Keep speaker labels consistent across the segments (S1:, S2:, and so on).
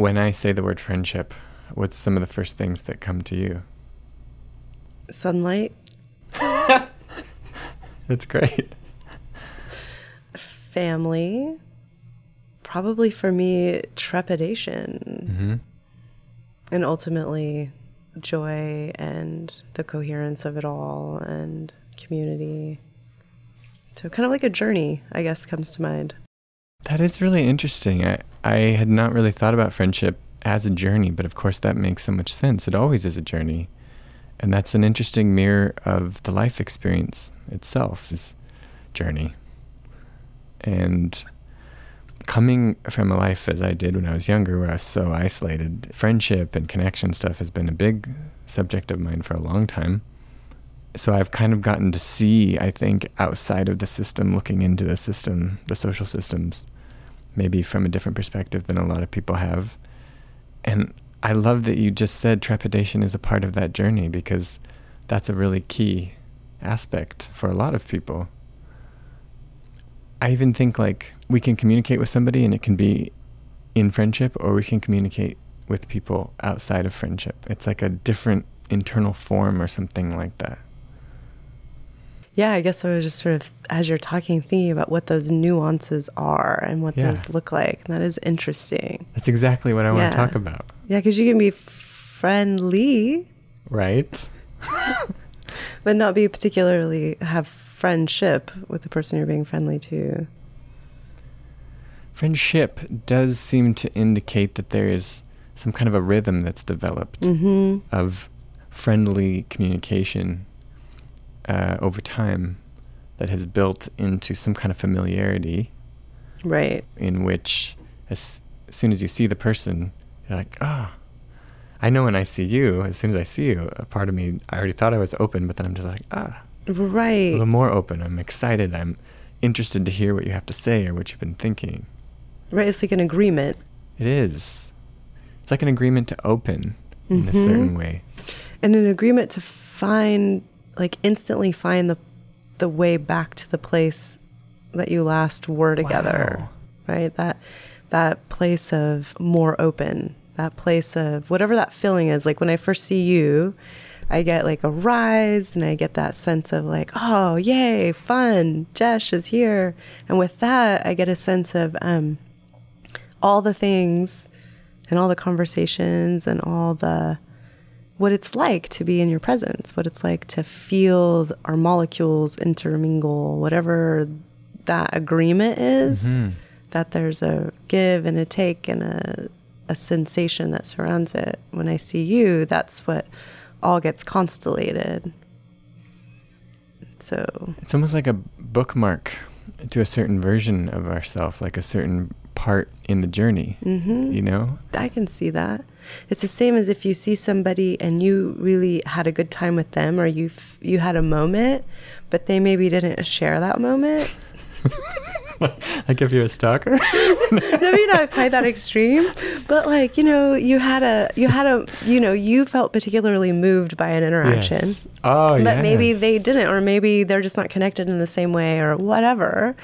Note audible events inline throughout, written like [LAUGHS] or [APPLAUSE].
S1: When I say the word friendship, what's some of the first things that come to you?
S2: Sunlight, [LAUGHS]
S1: That's great.
S2: family, probably for me, trepidation,
S1: hmm
S2: and ultimately joy and the coherence of it all and community. So, kind of like a journey, I guess, comes to mind.
S1: That is really interesting. I, I had not really thought about friendship as a journey, but of course that makes so much sense. It always is a journey. And that's an interesting mirror of the life experience itself is journey. And coming from a life as I did when I was younger, where I was so isolated, friendship and connection stuff has been a big subject of mine for a long time. So I've kind of gotten to see, I think, outside of the system, looking into the system, the social systems, maybe from a different perspective than a lot of people have. And I love that you just said trepidation is a part of that journey because that's a really key aspect for a lot of people. I even think like we can communicate with somebody and it can be in friendship or we can communicate with people outside of friendship. It's like a different internal form or something like that.
S2: Yeah, I guess I was just sort of, as you're talking, thinking about what those nuances are and what
S1: Yeah.
S2: those look like. And that is interesting.
S1: That's exactly what I want to talk about.
S2: Yeah, because you can be friendly,
S1: Right? [LAUGHS]
S2: but not be particularly have friendship with the person you're being friendly to.
S1: Friendship does seem to indicate that there is some kind of a rhythm that's developed
S2: Mm-hmm.
S1: of friendly communication uh, over time that has built into some kind of familiarity
S2: Right.
S1: in which as, as soon as you see the person, you're like, ah, I know when I see you, as soon as I see you, a part of me, I already thought I was open, but then I'm just like, ah,
S2: Right.
S1: a little more open. I'm excited. I'm interested to hear what you have to say or what you've been thinking.
S2: Right. It's like an agreement.
S1: It is. It's like an agreement to open in a
S2: Mhm.
S1: certain way.
S2: and an agreement to find like instantly find the the way back to the place that you last were together
S1: Wow.
S2: right? That that place of more open that place of whatever that feeling is. Like when i first see you i get like a rise and i get that sense of like oh yay fun jesh is here. And with that i get a sense of um all the things and all the conversations and all the what it's like to be in your presence, what it's like to feel our molecules intermingle, whatever that agreement is,
S1: Mhm.
S2: that there's a give and a take and a, a sensation that surrounds it. When I see you, that's what all gets constellated. So,
S1: It's almost like a bookmark to a certain version of ourself, like a certain part in the journey.
S2: mhm.
S1: You know?
S2: I can see that. It's the same as if you see somebody and you really had a good time with them, or you f- you had a moment, but they maybe didn't share that moment. [LAUGHS] [LAUGHS]
S1: like if you're a stalker. [LAUGHS]
S2: maybe not quite that extreme, but like you know, you had a you had a you know you felt particularly moved by an interaction.
S1: Yes. Oh,
S2: But maybe they didn't, or maybe they're just not connected in the same way, or whatever.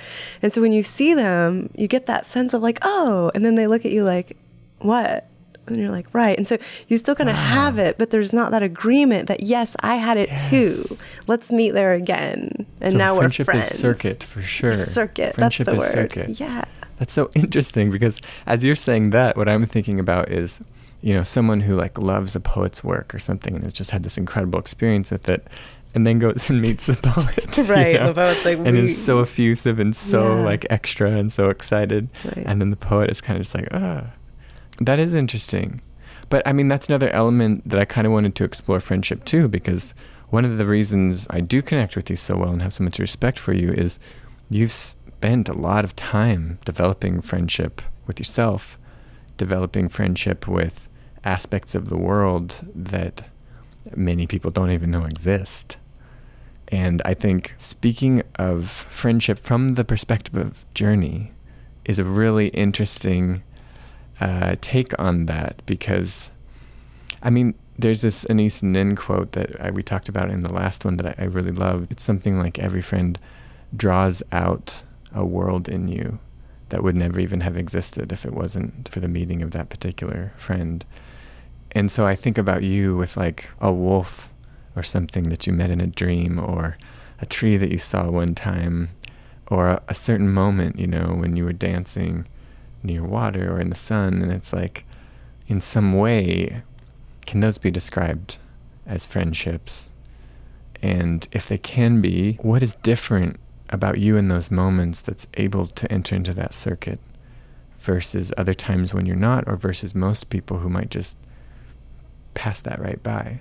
S2: And so when you see them, you get that sense of like, oh, and then they look at you like, what? And you're like, right. And so you still kind of have it, but there's not that agreement that yes, I had it too. Let's meet there again, and
S1: So
S2: now we're
S1: friendship
S2: friends.
S1: is circuit for sure.
S2: Circuit.
S1: Friendship
S2: that's the
S1: is
S2: word.
S1: circuit.
S2: Yeah.
S1: That's so interesting because as you're saying that, what I'm thinking about is, you know, someone who like loves a poet's work or something and has just had this incredible experience with it, and then goes and meets the [LAUGHS] poet. you
S2: Right,
S1: know,
S2: the poet's like,
S1: and
S2: we-
S1: is so effusive and so
S2: Yeah.
S1: like extra and so excited,
S2: Right.
S1: and then the poet is kind of just like, ah, that is interesting. But I mean, that's another element that I kind of wanted to explore friendship too, because one of the reasons I do connect with you so well and have so much respect for you is you've spent a lot of time developing friendship with yourself, developing friendship with aspects of the world that many people don't even know exist. And I think speaking of friendship from the perspective of journey is a really interesting uh, take on that because, I mean, there's this Anaïs Nin quote that I, we talked about in the last one that I, I really love. It's something like every friend draws out a world in you that would never even have existed if it wasn't for the meeting of that particular friend. And so I think about you with like a wolf or something that you met in a dream or a tree that you saw one time or a, a certain moment, you know, when you were dancing near water or in the sun. And it's like, in some way, can those be described as friendships? And if they can be, what is different about you in those moments that's able to enter into that circuit versus other times when you're not, or versus most people who might just pass that right by?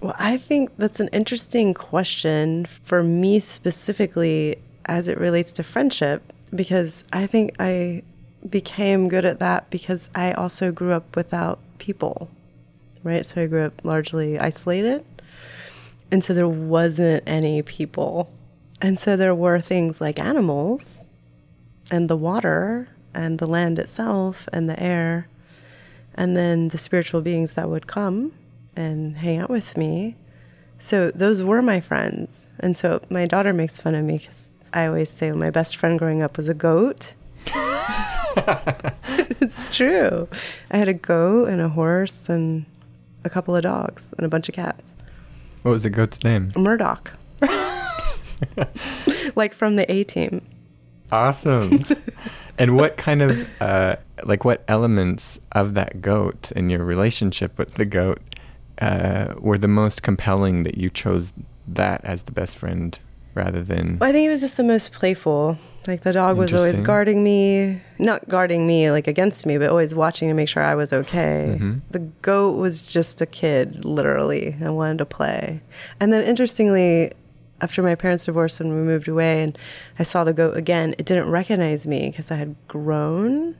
S2: Well, I think that's an interesting question for me specifically as it relates to friendship because I think I became good at that because I also grew up without people, right? So I grew up largely isolated. And so there wasn't any people. And so there were things like animals and the water and the land itself and the air and then the spiritual beings that would come and hang out with me. So those were my friends. And so my daughter makes fun of me because I always say my best friend growing up was a goat. [LAUGHS] it's true. I had a goat and a horse and a couple of dogs and a bunch of cats.
S1: What was the goat's name?
S2: Murdock. [LAUGHS] like from the A team.
S1: Awesome. [LAUGHS] and what kind of, uh, like, what elements of that goat and your relationship with the goat uh, were the most compelling that you chose that as the best friend rather than.
S2: I think it was just the most playful. Like the dog was always guarding me, not guarding me like against me, but always watching to make sure I was okay. Mm-hmm. The goat was just a kid, literally. I wanted to play. And then interestingly, after my parents divorced and we moved away and I saw the goat again, it didn't recognize me because I had grown.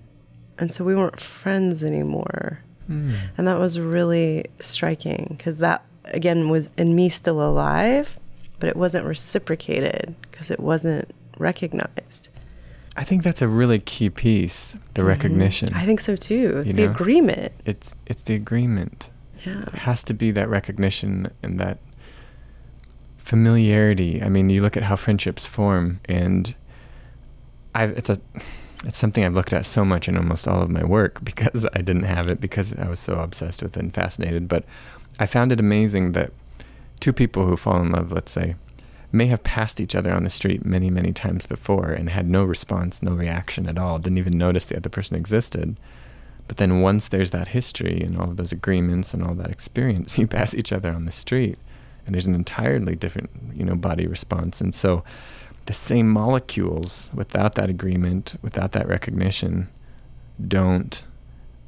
S2: And so we weren't friends anymore. Mm. And that was really striking because that, again, was in me still alive, but it wasn't reciprocated because it wasn't recognized.
S1: I think that's a really key piece, the mm-hmm. recognition.
S2: I think so too. It's the know? agreement.
S1: It's it's the agreement.
S2: Yeah.
S1: It has to be that recognition and that familiarity. I mean, you look at how friendships form and I've it's a it's something I've looked at so much in almost all of my work [LAUGHS] because I didn't have it because I was so obsessed with it and fascinated. But I found it amazing that two people who fall in love, let's say, may have passed each other on the street many, many times before and had no response, no reaction at all, didn't even notice the other person existed. But then once there's that history and all of those agreements and all that experience, [LAUGHS] you pass each other on the street and there's an entirely different, you know, body response. And so the same molecules without that agreement, without that recognition, don't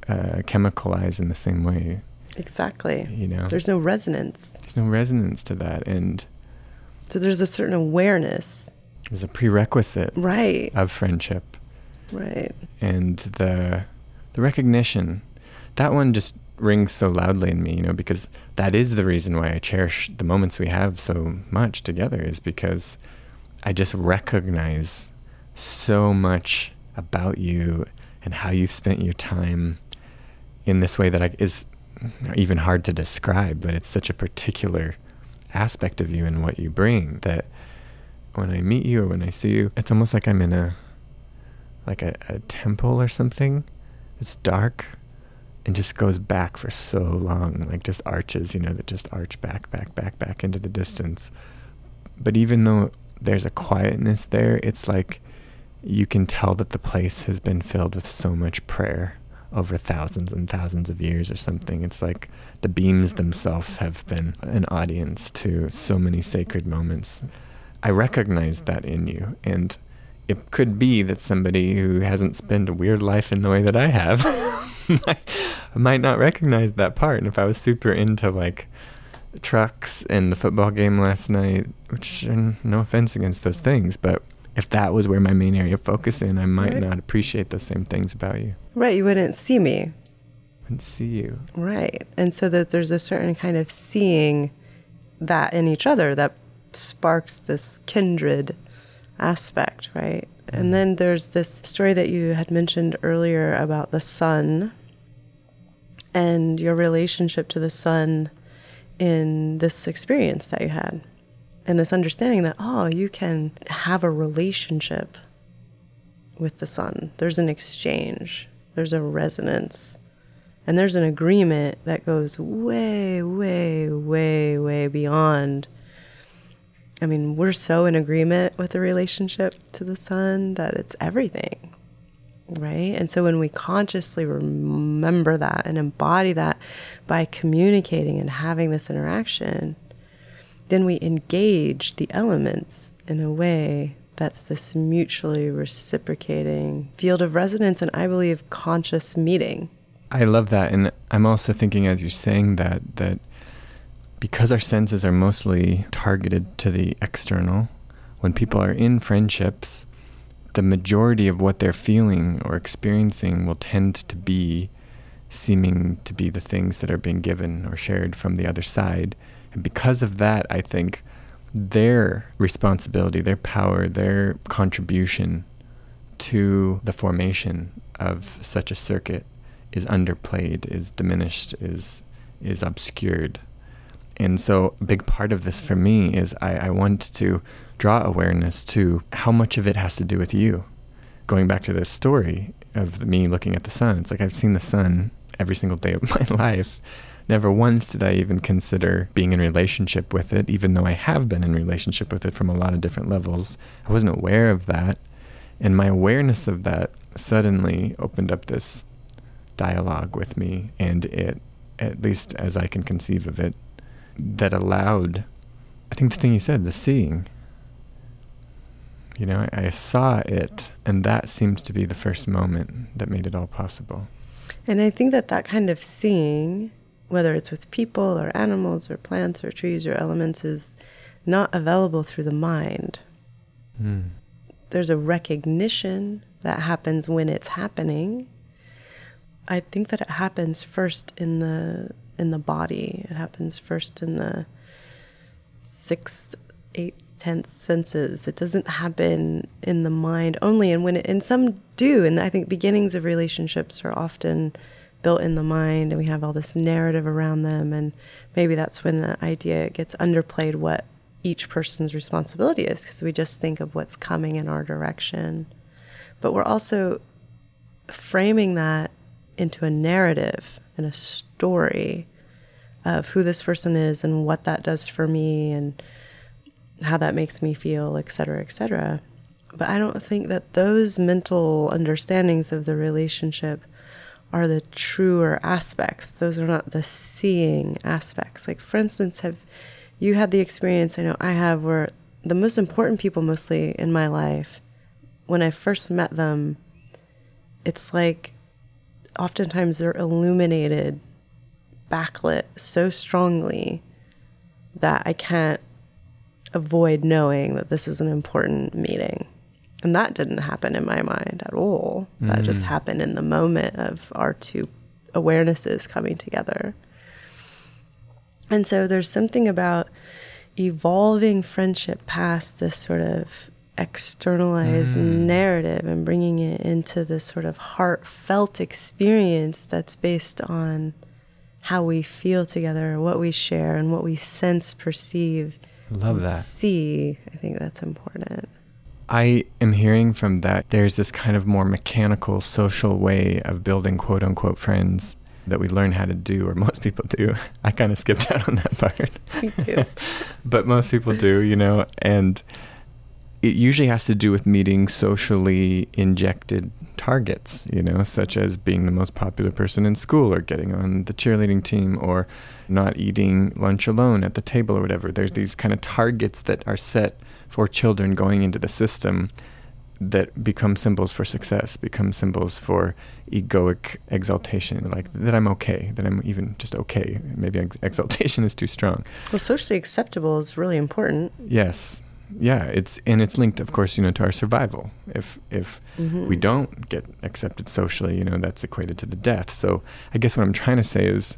S1: uh, chemicalize in the same way.
S2: Exactly.
S1: You know,
S2: there's no resonance.
S1: There's no resonance to that, and
S2: so there's a certain awareness.
S1: There's a prerequisite,
S2: right,
S1: of friendship,
S2: right,
S1: and the the recognition. That one just rings so loudly in me, you know, because that is the reason why I cherish the moments we have so much together, is because I just recognize so much about you and how you've spent your time in this way that I, is even hard to describe, but it's such a particular aspect of you and what you bring that when I meet you or when I see you, it's almost like I'm in a like a, a temple or something. It's dark and just goes back for so long, like just arches, you know, that just arch back, back, back, back into the distance. But even though there's a quietness there, it's like you can tell that the place has been filled with so much prayer over thousands and thousands of years or something. It's like the beams themselves have been an audience to so many sacred moments. I recognize that in you. And it could be that somebody who hasn't spent a weird life in the way that I have [LAUGHS] might not recognize that part. And if I was super into like trucks and the football game last night, which no offense against those things, but if that was where my main area of focus in, I might right. not appreciate those same things about you.
S2: Right, you wouldn't see me.
S1: Wouldn't see you.
S2: Right. And so that there's a certain kind of seeing that in each other that sparks this kindred aspect, right? And mm-hmm. then there's this story that you had mentioned earlier about the sun and your relationship to the sun in this experience that you had and this understanding that, oh, you can have a relationship with the sun. There's an exchange, there's a resonance, and there's an agreement that goes way, way, way, way beyond. I mean, we're so in agreement with the relationship to the sun that it's everything, right? And so when we consciously remember that and embody that by communicating and having this interaction, then we engage the elements in a way that's this mutually reciprocating field of resonance and I believe conscious meeting.
S1: I love that. And I'm also thinking as you're saying that, that because our senses are mostly targeted to the external, when people are in friendships, the majority of what they're feeling or experiencing will tend to be seeming to be the things that are being given or shared from the other side. And because of that, I think their responsibility, their power, their contribution to the formation of such a circuit is underplayed, is diminished, is is obscured. And so a big part of this for me is I, I want to draw awareness to how much of it has to do with you. Going back to this story of me looking at the sun, it's like I've seen the sun every single day of [LAUGHS] my life. Never once did I even consider being in relationship with it, even though I have been in relationship with it from a lot of different levels. I wasn't aware of that. And my awareness of that suddenly opened up this dialogue with me, and it, at least as I can conceive of it, that allowed, I think the thing you said, the seeing. You know, I, I saw it, and that seems to be the first moment that made it all possible.
S2: And I think that that kind of seeing whether it's with people or animals or plants or trees or elements, is not available through the mind. Mm. There's a recognition that happens when it's happening. I think that it happens first in the in the body. It happens first in the sixth, eighth, tenth senses. It doesn't happen in the mind only. And when it, and some do. And I think beginnings of relationships are often built in the mind and we have all this narrative around them and maybe that's when the idea gets underplayed what each person's responsibility is because we just think of what's coming in our direction. But we're also framing that into a narrative and a story of who this person is and what that does for me and how that makes me feel et cetera et cetera. But i don't think that those mental understandings of the relationship are the truer aspects. Those are not the seeing aspects. Like, for instance, have you had the experience I know I have where the most important people, mostly in my life, when I first met them, it's like oftentimes they're illuminated, backlit so strongly that I can't avoid knowing that this is an important meeting. And that didn't happen in my mind at all. Mm. That just mm. happened in the moment of our two awarenesses coming together. And so there's something about evolving friendship past this sort of externalized mm. narrative and bringing it into this sort of heartfelt experience that's based on how we feel together, what we share, and what we sense, perceive,
S1: love that,
S2: see. I think that's important.
S1: I am hearing from that there's this kind of more mechanical social way of building quote unquote friends that we learn how to do, or most people do. [LAUGHS] I kind of skipped out on that part. [LAUGHS]
S2: Me too. [LAUGHS]
S1: but most people do, you know, and it usually has to do with meeting socially injected targets, you know, such as being the most popular person in school or getting on the cheerleading team or not eating lunch alone at the table or whatever. There's these kind of targets that are set for children going into the system that become symbols for success, become symbols for egoic exaltation, like that I'm okay, that I'm even just okay. Maybe ex- exaltation is too strong.
S2: Well, socially acceptable is really important.
S1: Yes. Yeah, it's and it's linked, of course, you know, to our survival. If if mm-hmm. we don't get accepted socially, you know, that's equated to the death. So I guess what I'm trying to say is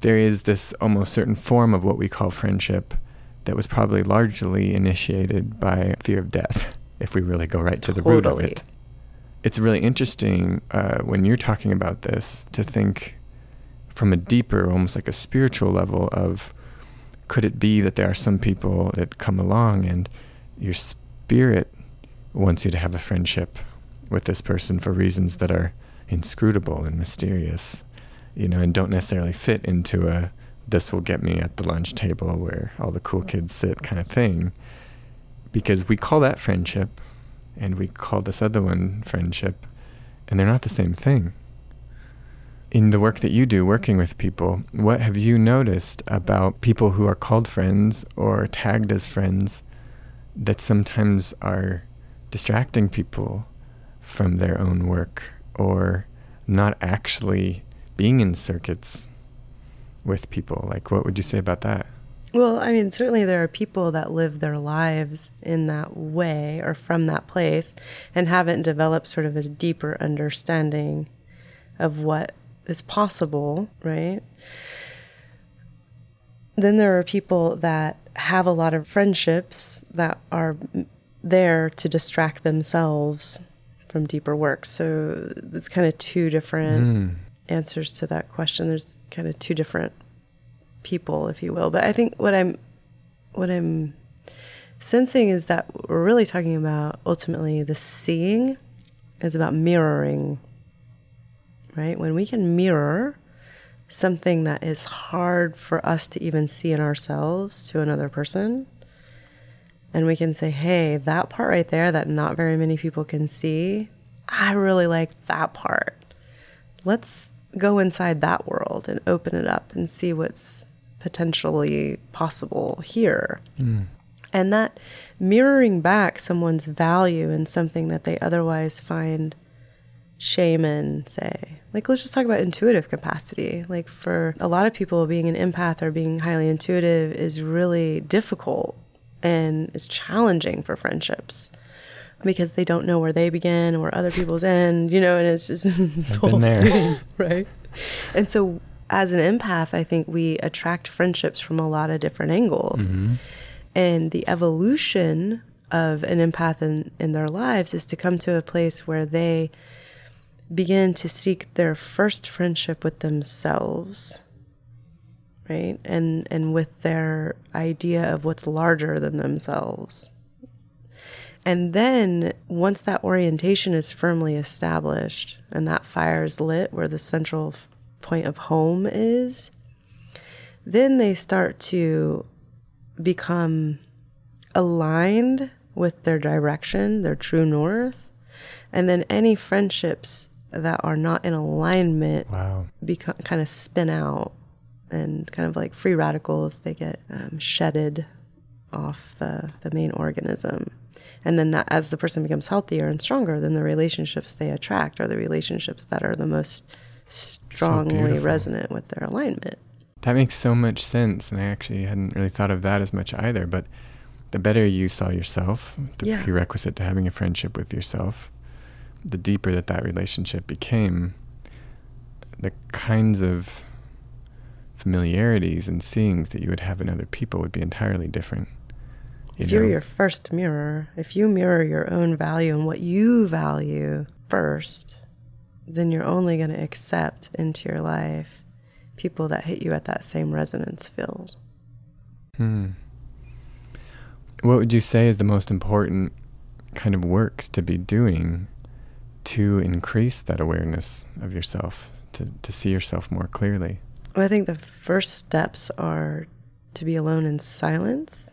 S1: there is this almost certain form of what we call friendship that was probably largely initiated by fear of death, if we really go right to the root of it. It's really interesting uh, when you're talking about this to think from a deeper, almost like a spiritual level of could it be that there are some people that come along and your spirit wants you to have a friendship with this person for reasons that are inscrutable and mysterious, you know, and don't necessarily fit into a this will get me at the lunch table where all the cool kids sit kind of thing. Because we call that friendship and we call this other one friendship, and they're not the same thing. In the work that you do, working with people, what have you noticed about people who are called friends or tagged as friends that sometimes are distracting people from their own work or not actually being in circuits with people? Like, what would you say about that?
S2: Well, I mean, certainly there are people that live their lives in that way or from that place and haven't developed sort of a deeper understanding of what is possible, right? Then there are people that have a lot of friendships that are there to distract themselves from deeper work. So it's kind of two different mm. Answers to that question. There's kind of two different people, if you will. But I think what I'm what I'm sensing is that we're really talking about ultimately the seeing is about mirroring. Right? When we can mirror something that is hard for us to even see in ourselves to another person, and we can say, hey, that part right there that not very many people can see, I really like that part. Let's go inside that world and open it up and see what's potentially possible here. Mm. And that mirroring back someone's value in something that they otherwise find shame in, say. Like, let's just talk about intuitive capacity. Like, for a lot of people, being an empath or being highly intuitive is really difficult and is challenging for friendships because they don't know where they begin or where other people's end, you know, and it's just [LAUGHS] this
S1: whole there. Thing, [LAUGHS]
S2: right? And so as an empath, I think we attract friendships from a lot of different angles. Mm-hmm. And the evolution of an empath in, in their lives is to come to a place where they begin to seek their first friendship with themselves right and and with their idea of what's larger than themselves and then once that orientation is firmly established and that fire is lit where the central point of home is, then they start to become aligned with their direction, their true north. And then any friendships that are not in alignment
S1: wow.
S2: become kind of spin out and kind of like free radicals, they get um, shedded off the, the main organism. And then that as the person becomes healthier and stronger, then the relationships they attract are the relationships that are the most strongly so resonant with their alignment.
S1: That makes so much sense. And I actually hadn't really thought of that as much either. But the better you saw yourself, the yeah. prerequisite to having a friendship with yourself, the deeper that that relationship became, the kinds of familiarities and seeings that you would have in other people would be entirely different.
S2: You if know? you're your first mirror, if you mirror your own value and what you value first, then you're only going to accept into your life people that hit you at that same resonance field.
S1: Hmm. What would you say is the most important kind of work to be doing to increase that awareness of yourself, to, to see yourself more clearly?
S2: Well, I think the first steps are to be alone in silence,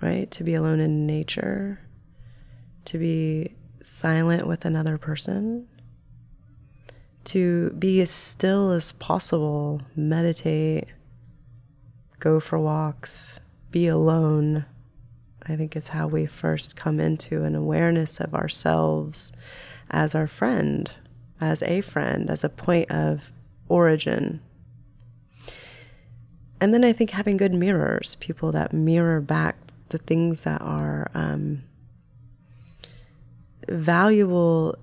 S2: right? To be alone in nature, to be silent with another person, to be as still as possible, meditate, go for walks, be alone. I think it's how we first come into an awareness of ourselves as our friend, as a friend, as a point of origin. And then I think having good mirrors, people that mirror back the things that are um, valuable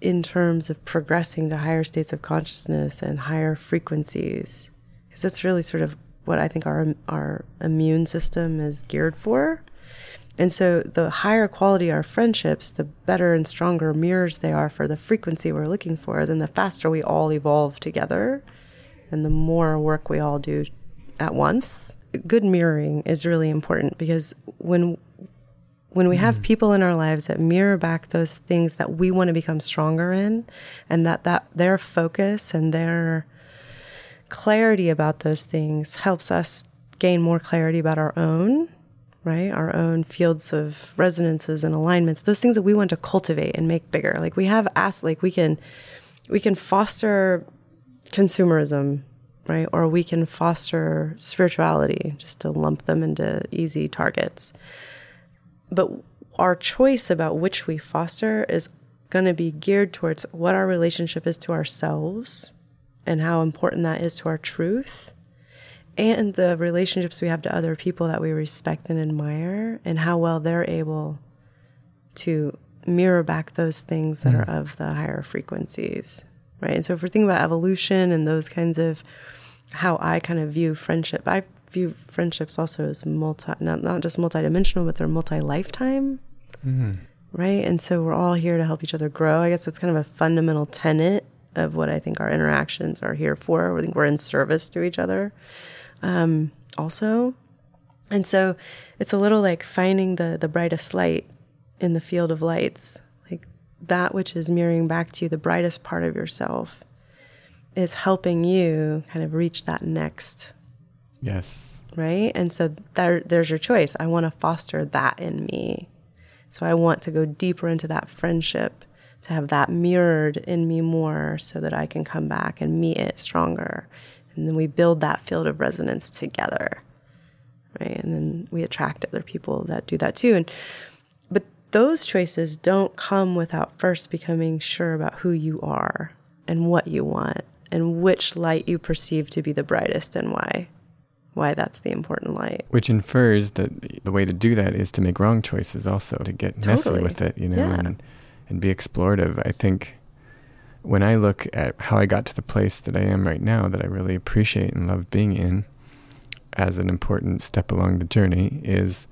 S2: in terms of progressing to higher states of consciousness and higher frequencies because that's really sort of what I think our our immune system is geared for. And so the higher quality our friendships, the better and stronger mirrors they are for the frequency we're looking for, then the faster we all evolve together and the more work we all do at once. Good mirroring is really important because when when we have mm-hmm. people in our lives that mirror back those things that we want to become stronger in and that that their focus and their clarity about those things helps us gain more clarity about our own right? Our own fields of resonances and alignments those things that we want to cultivate and make bigger. Like we have asked like we can we can foster consumerism right? Or we can foster spirituality just to lump them into easy targets. But our choice about which we foster is going to be geared towards what our relationship is to ourselves and how important that is to our truth and the relationships we have to other people that we respect and admire and how well they're able to mirror back those things that mm. are of the higher frequencies right? And so if we're thinking about evolution and those kinds of how i kind of view friendship i view friendships also as multi not, not just multidimensional but they're multi-lifetime mm-hmm. right? And so we're all here to help each other grow. I guess that's kind of a fundamental tenet of what i think our interactions are here for. I think we're in service to each other um, also. And so it's a little like finding the the brightest light in the field of lights that which is mirroring back to you the brightest part of yourself is helping you kind of reach that next
S1: Yes.
S2: Right? And so there, there's your choice. I want to foster that in me. So I want to go deeper into that friendship, to have that mirrored in me more so that I can come back and meet it stronger. And then we build that field of resonance together. Right? And then we attract other people that do that too. And those choices don't come without first becoming sure about who you are and what you want and which light you perceive to be the brightest and why why that's the important light.
S1: Which infers that the way to do that is to make wrong choices also, to get totally. messy with it, you know, yeah. and, and be explorative. I think when I look at how I got to the place that I am right now, that I really appreciate and love being in as an important step along the journey, is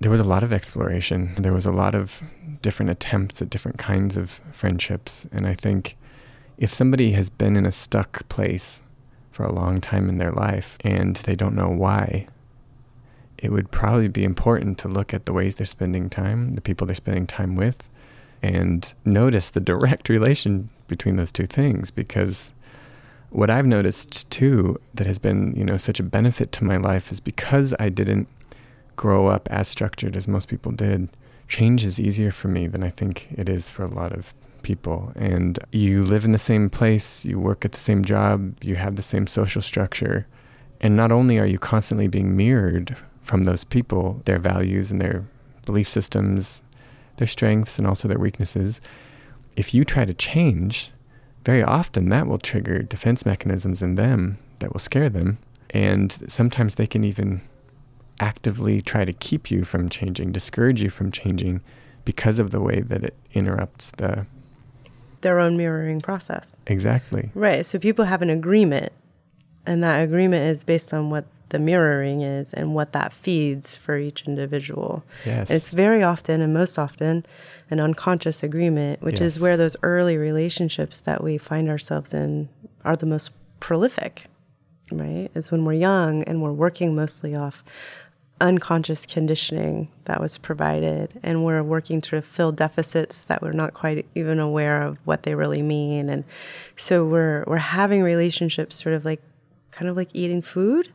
S1: there was a lot of exploration. There was a lot of different attempts at different kinds of friendships. And I think if somebody has been in a stuck place for a long time in their life and they don't know why, it would probably be important to look at the ways they're spending time, the people they're spending time with, and notice the direct [LAUGHS] relation between those two things because what I've noticed too that has been, you know, such a benefit to my life is because I didn't grow up as structured as most people did, change is easier for me than I think it is for a lot of people and you live in the same place, you work at the same job, you have the same social structure. And not only are you constantly being mirrored from those people, their values and their belief systems, their strengths and also their weaknesses, if you try to change, very often that will trigger defense mechanisms in them that will scare them. And sometimes they can even actively try to keep you from changing, discourage you from changing because of the way that it interrupts the
S2: their own mirroring process.
S1: Exactly.
S2: Right. So people have an agreement, and that agreement is based on what the mirroring is and what that feeds for each individual.
S1: Yes.
S2: it's very often and most often an unconscious agreement, which yes. is where those early relationships that we find ourselves in are the most prolific, right? Is when we're young and we're working mostly off unconscious conditioning that was provided and we're working to fill deficits that we're not quite even aware of what they really mean. And so we're we're having relationships sort of like kind of like eating food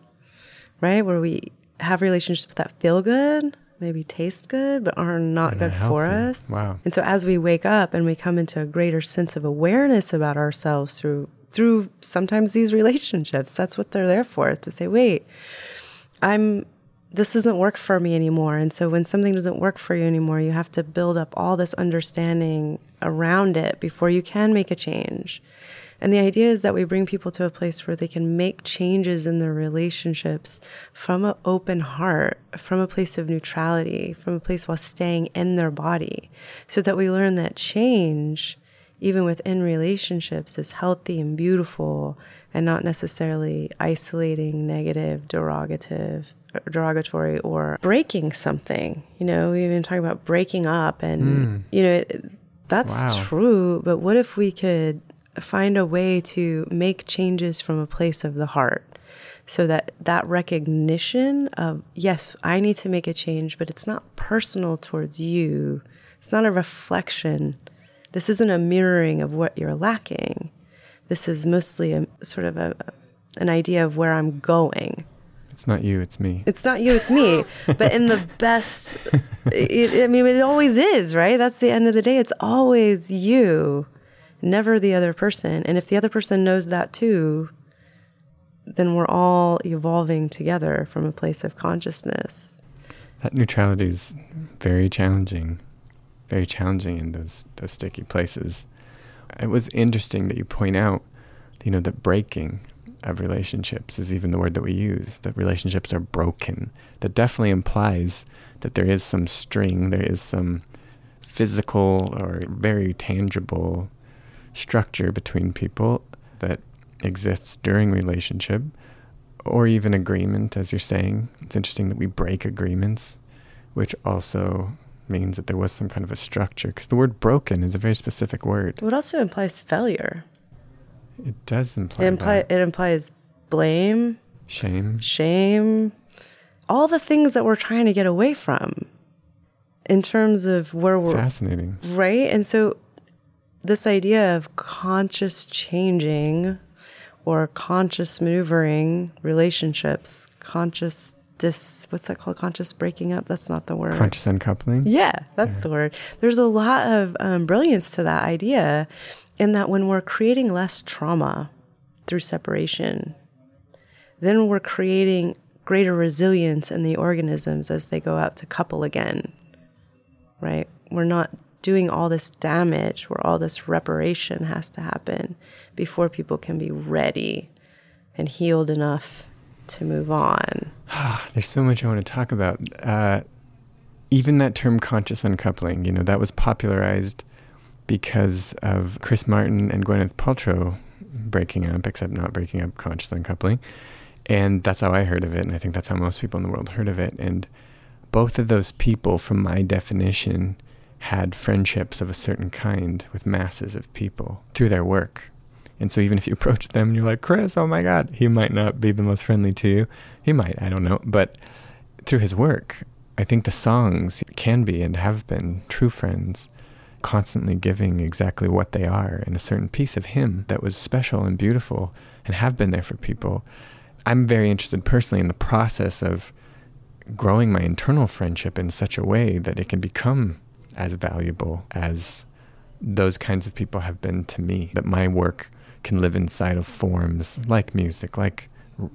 S2: right? Where we have relationships that feel good maybe taste good but are not good healthy. for us.
S1: Wow.
S2: And so as we wake up and we come into a greater sense of awareness about ourselves through through sometimes these relationships that's what they're there for is to say wait i'm this doesn't work for me anymore. And so when something doesn't work for you anymore, you have to build up all this understanding around it before you can make a change. And the idea is that we bring people to a place where they can make changes in their relationships from an open heart, from a place of neutrality, from a place while staying in their body, so that we learn that change, even within relationships, is healthy and beautiful and not necessarily isolating, negative, derogative derogatory or breaking something. You know, we even talk about breaking up, and mm. you know, that's wow. true. But what if we could find a way to make changes from a place of the heart? so that that recognition of yes i need to make a change but it's not personal towards you it's not a reflection this isn't a mirroring of what you're lacking this is mostly a sort of a an idea of where i'm going
S1: it's not you it's me.
S2: It's not you it's me. But in the [LAUGHS] best it, i mean it always is right? That's the end of the day. It's always you never the other person. And if the other person knows that too then we're all evolving together from a place of consciousness.
S1: That neutrality is very challenging, very challenging in those those sticky places. It was interesting that you point out, you know, that breaking of relationships is even the word that we use. That relationships are broken. That definitely implies that there is some string, there is some physical or very tangible structure between people that exists during relationship or even agreement, as you're saying. It's interesting that we break agreements, which also means that there was some kind of a structure because the word broken is a very specific word.
S2: It also implies failure.
S1: It does imply
S2: it, impli- it implies blame,
S1: shame,
S2: shame, all the things that we're trying to get away from in terms of where we're
S1: fascinating.
S2: Right? And so this idea of conscious changing or conscious maneuvering relationships, conscious dis what's that called? Conscious breaking up? That's not the word.
S1: Conscious uncoupling?
S2: Yeah, that's yeah. the word. There's a lot of um, brilliance to that idea in that when we're creating less trauma through separation, then we're creating greater resilience in the organisms as they go out to couple again. Right? We're not doing all this damage where all this reparation has to happen before people can be ready and healed enough to move on. [SIGHS]
S1: There's so much I want to talk about. Uh, even that term conscious uncoupling, you know, that was popularized because of Chris Martin and Gwyneth Paltrow breaking up, except not breaking up, conscious uncoupling. And that's how I heard of it. And I think that's how most people in the world heard of it. And both of those people, from my definition, had friendships of a certain kind with masses of people through their work. And so even if you [LAUGHS] approach them and you're like, Chris, oh my God, he might not be the most friendly to you. He might, I don't know. But through his work, I think the songs can be and have been true friends, constantly giving exactly what they are and a certain piece of him that was special and beautiful and have been there for people. I'm very interested personally in the process of growing my internal friendship in such a way that it can become as valuable as those kinds of people have been to me. That my work can live inside of forms like music, like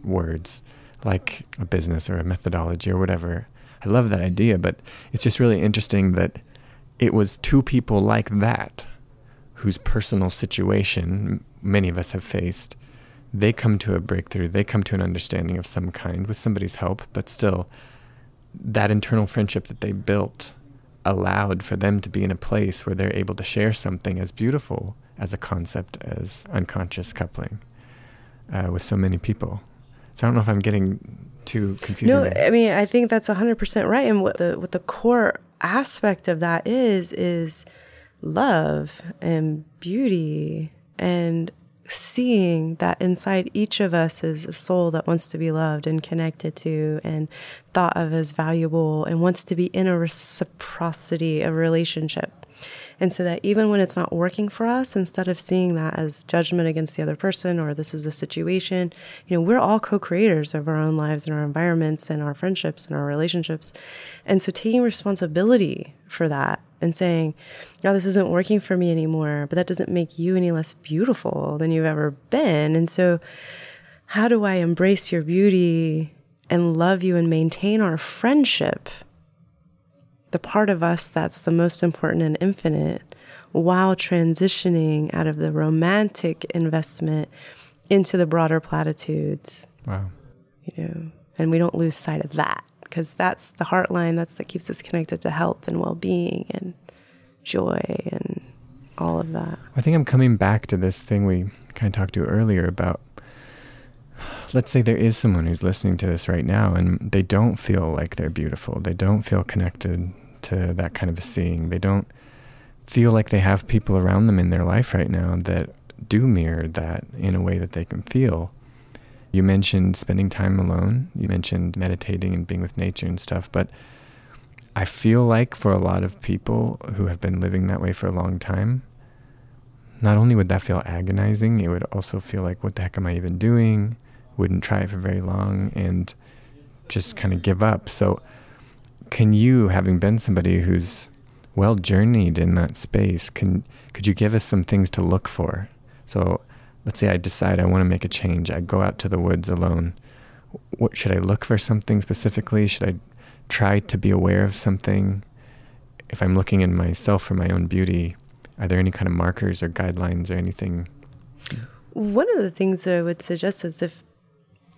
S1: words, like a business or a methodology or whatever. I love that idea, but it's just really interesting that it was two people like that whose personal situation many of us have faced. They come to a breakthrough, they come to an understanding of some kind with somebody's help, but still, that internal friendship that they built allowed for them to be in a place where they're able to share something as beautiful as a concept as unconscious coupling uh, with so many people. So I don't know if I'm getting too confusing.
S2: No, I mean I think that's 100% right and what the what the core aspect of that is is love and beauty and seeing that inside each of us is a soul that wants to be loved and connected to and thought of as valuable and wants to be in a reciprocity of relationship. And so that even when it's not working for us, instead of seeing that as judgment against the other person or this is a situation, you know, we're all co creators of our own lives and our environments and our friendships and our relationships. And so taking responsibility for that and saying, "Oh, this isn't working for me anymore," but that doesn't make you any less beautiful than you've ever been. And so, how do I embrace your beauty and love you and maintain our friendship? The part of us that's the most important and infinite, while transitioning out of the romantic investment into the broader platitudes.
S1: Wow.
S2: You know, and we don't lose sight of that because that's the heart line that's that keeps us connected to health and well-being and joy and all of that
S1: i think i'm coming back to this thing we kind of talked to earlier about let's say there is someone who's listening to this right now and they don't feel like they're beautiful they don't feel connected to that kind of a seeing they don't feel like they have people around them in their life right now that do mirror that in a way that they can feel You mentioned spending time alone. You mentioned meditating and being with nature and stuff. But I feel like for a lot of people who have been living that way for a long time, not only would that feel agonizing, it would also feel like, what the heck am I even doing? Wouldn't try it for very long and just kind of give up. So, can you, having been somebody who's well journeyed in that space, can could you give us some things to look for? So, let's say I decide I want to make a change. I go out to the woods alone. What should I look for something specifically? Should I try to be aware of something? If I'm looking in myself for my own beauty, are there any kind of markers or guidelines or anything?
S2: One of the things that I would suggest is if,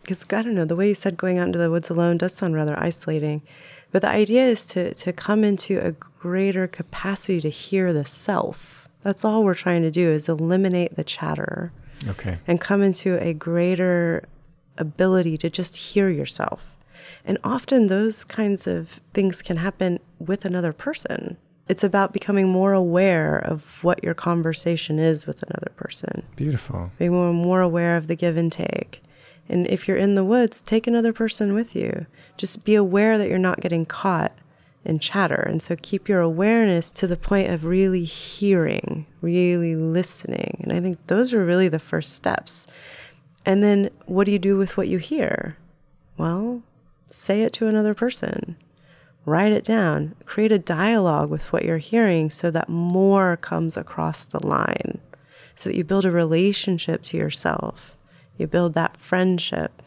S2: because I don't know, the way you said going out into the woods alone does sound rather isolating, but the idea is to to come into a greater capacity to hear the self. That's all we're trying to do is eliminate the chatter
S1: Okay.
S2: and come into a greater ability to just hear yourself. And often those kinds of things can happen with another person. It's about becoming more aware of what your conversation is with another person,
S1: Beautiful.
S2: being more, more aware of the give and take. And if you're in the woods, take another person with you. Just be aware that you're not getting caught in chatter. And so keep your awareness to the point of really hearing, really listening. And I think those are really the first steps. And then what do you do with what you hear? Well, say it to another person. Write it down. Create a dialogue with what you're hearing so that more comes across the line. So that you build a relationship to yourself. You build that friendship.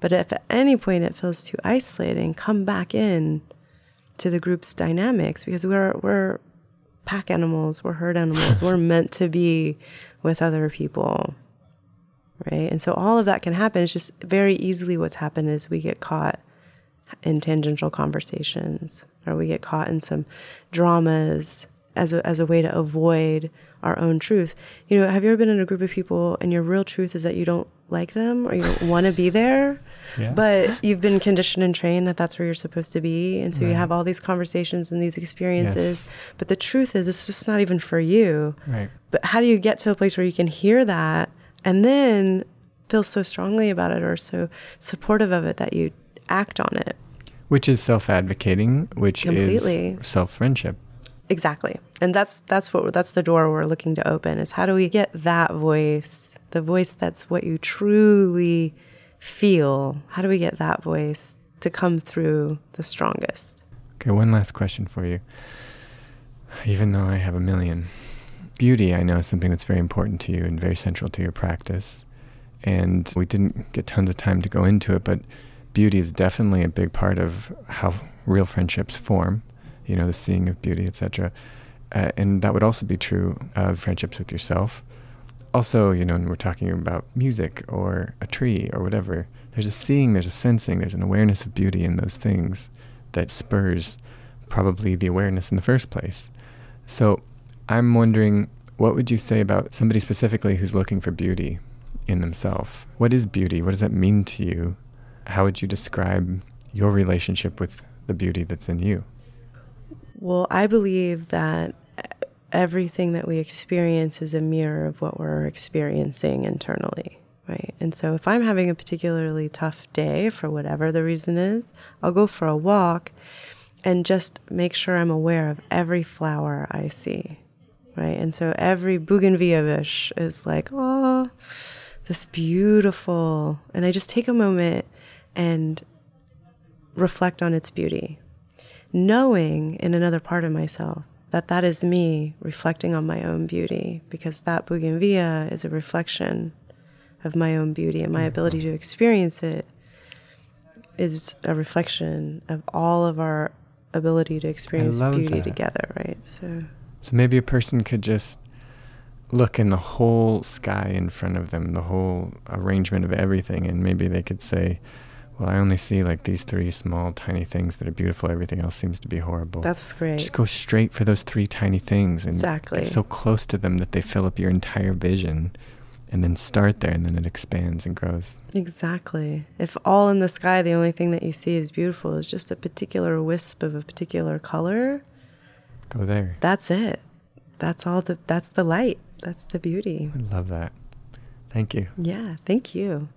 S2: But if at any point it feels too isolating, come back in to the group's dynamics because we're we're pack animals, we're herd animals, [LAUGHS] we're meant to be with other people. Right? And so all of that can happen. It's just very easily what's happened is we get caught in tangential conversations or we get caught in some dramas as a, as a way to avoid our own truth. You know, have you ever been in a group of people and your real truth is that you don't like them or you don't want to be there?
S1: Yeah.
S2: But you've been conditioned and trained that that's where you're supposed to be. And so you have all these conversations and these experiences.
S1: Yes.
S2: But the truth is, it's just not even for you.
S1: Right.
S2: But how do you get to a place where you can hear that and then feel so strongly about it or so supportive of it that you act on it?
S1: Which is self-advocating, which
S2: Completely.
S1: is self-friendship.
S2: Exactly. And that's that's what that's the door we're looking to open is how do we get that voice, the voice that's what you truly feel. How do we get that voice to come through the strongest?
S1: Okay, one last question for you. Even though I have a million, beauty I know is something that's very important to you and very central to your practice. And we didn't get tons of time to go into it, but beauty is definitely a big part of how real friendships form. You know, the seeing of beauty, etc. Uh, and that would also be true of friendships with yourself. Also, you know, when we're talking about music or a tree or whatever, there's a seeing, there's a sensing, there's an awareness of beauty in those things that spurs probably the awareness in the first place. So I'm wondering, what would you say about somebody specifically who's looking for beauty in themselves? What is beauty? What does that mean to you? How would you describe your relationship with the beauty that's in you?
S2: Well, I believe that everything that we experience is a mirror of what we're experiencing internally, right? And so if I'm having a particularly tough day for whatever the reason is, I'll go for a walk and just make sure I'm aware of every flower I see, right? And so every bougainvillea bush is like, oh, this beautiful. And I just take a moment and reflect on its beauty knowing in another part of myself that that is me reflecting on my own beauty because that bougainvillea is a reflection of my own beauty and my mm-hmm. ability to experience it is a reflection of all of our ability to experience beauty
S1: that.
S2: together right so
S1: So maybe a person could just look in the whole sky in front of them, the whole arrangement of everything, and maybe they could say, Well, I only see like these three small, tiny things that are beautiful. Everything else seems to be horrible.
S2: that's great
S1: Just go straight for those three tiny things and
S2: Exactly.
S1: so close to them that they fill up your entire vision. And then start there, and then it expands and grows.
S2: exactly if all in the sky the only thing that you see is beautiful is just a particular wisp of a particular color
S1: Go there.
S2: that's it that's all the that's the light that's the beauty
S1: I love that. Thank you.
S2: yeah thank you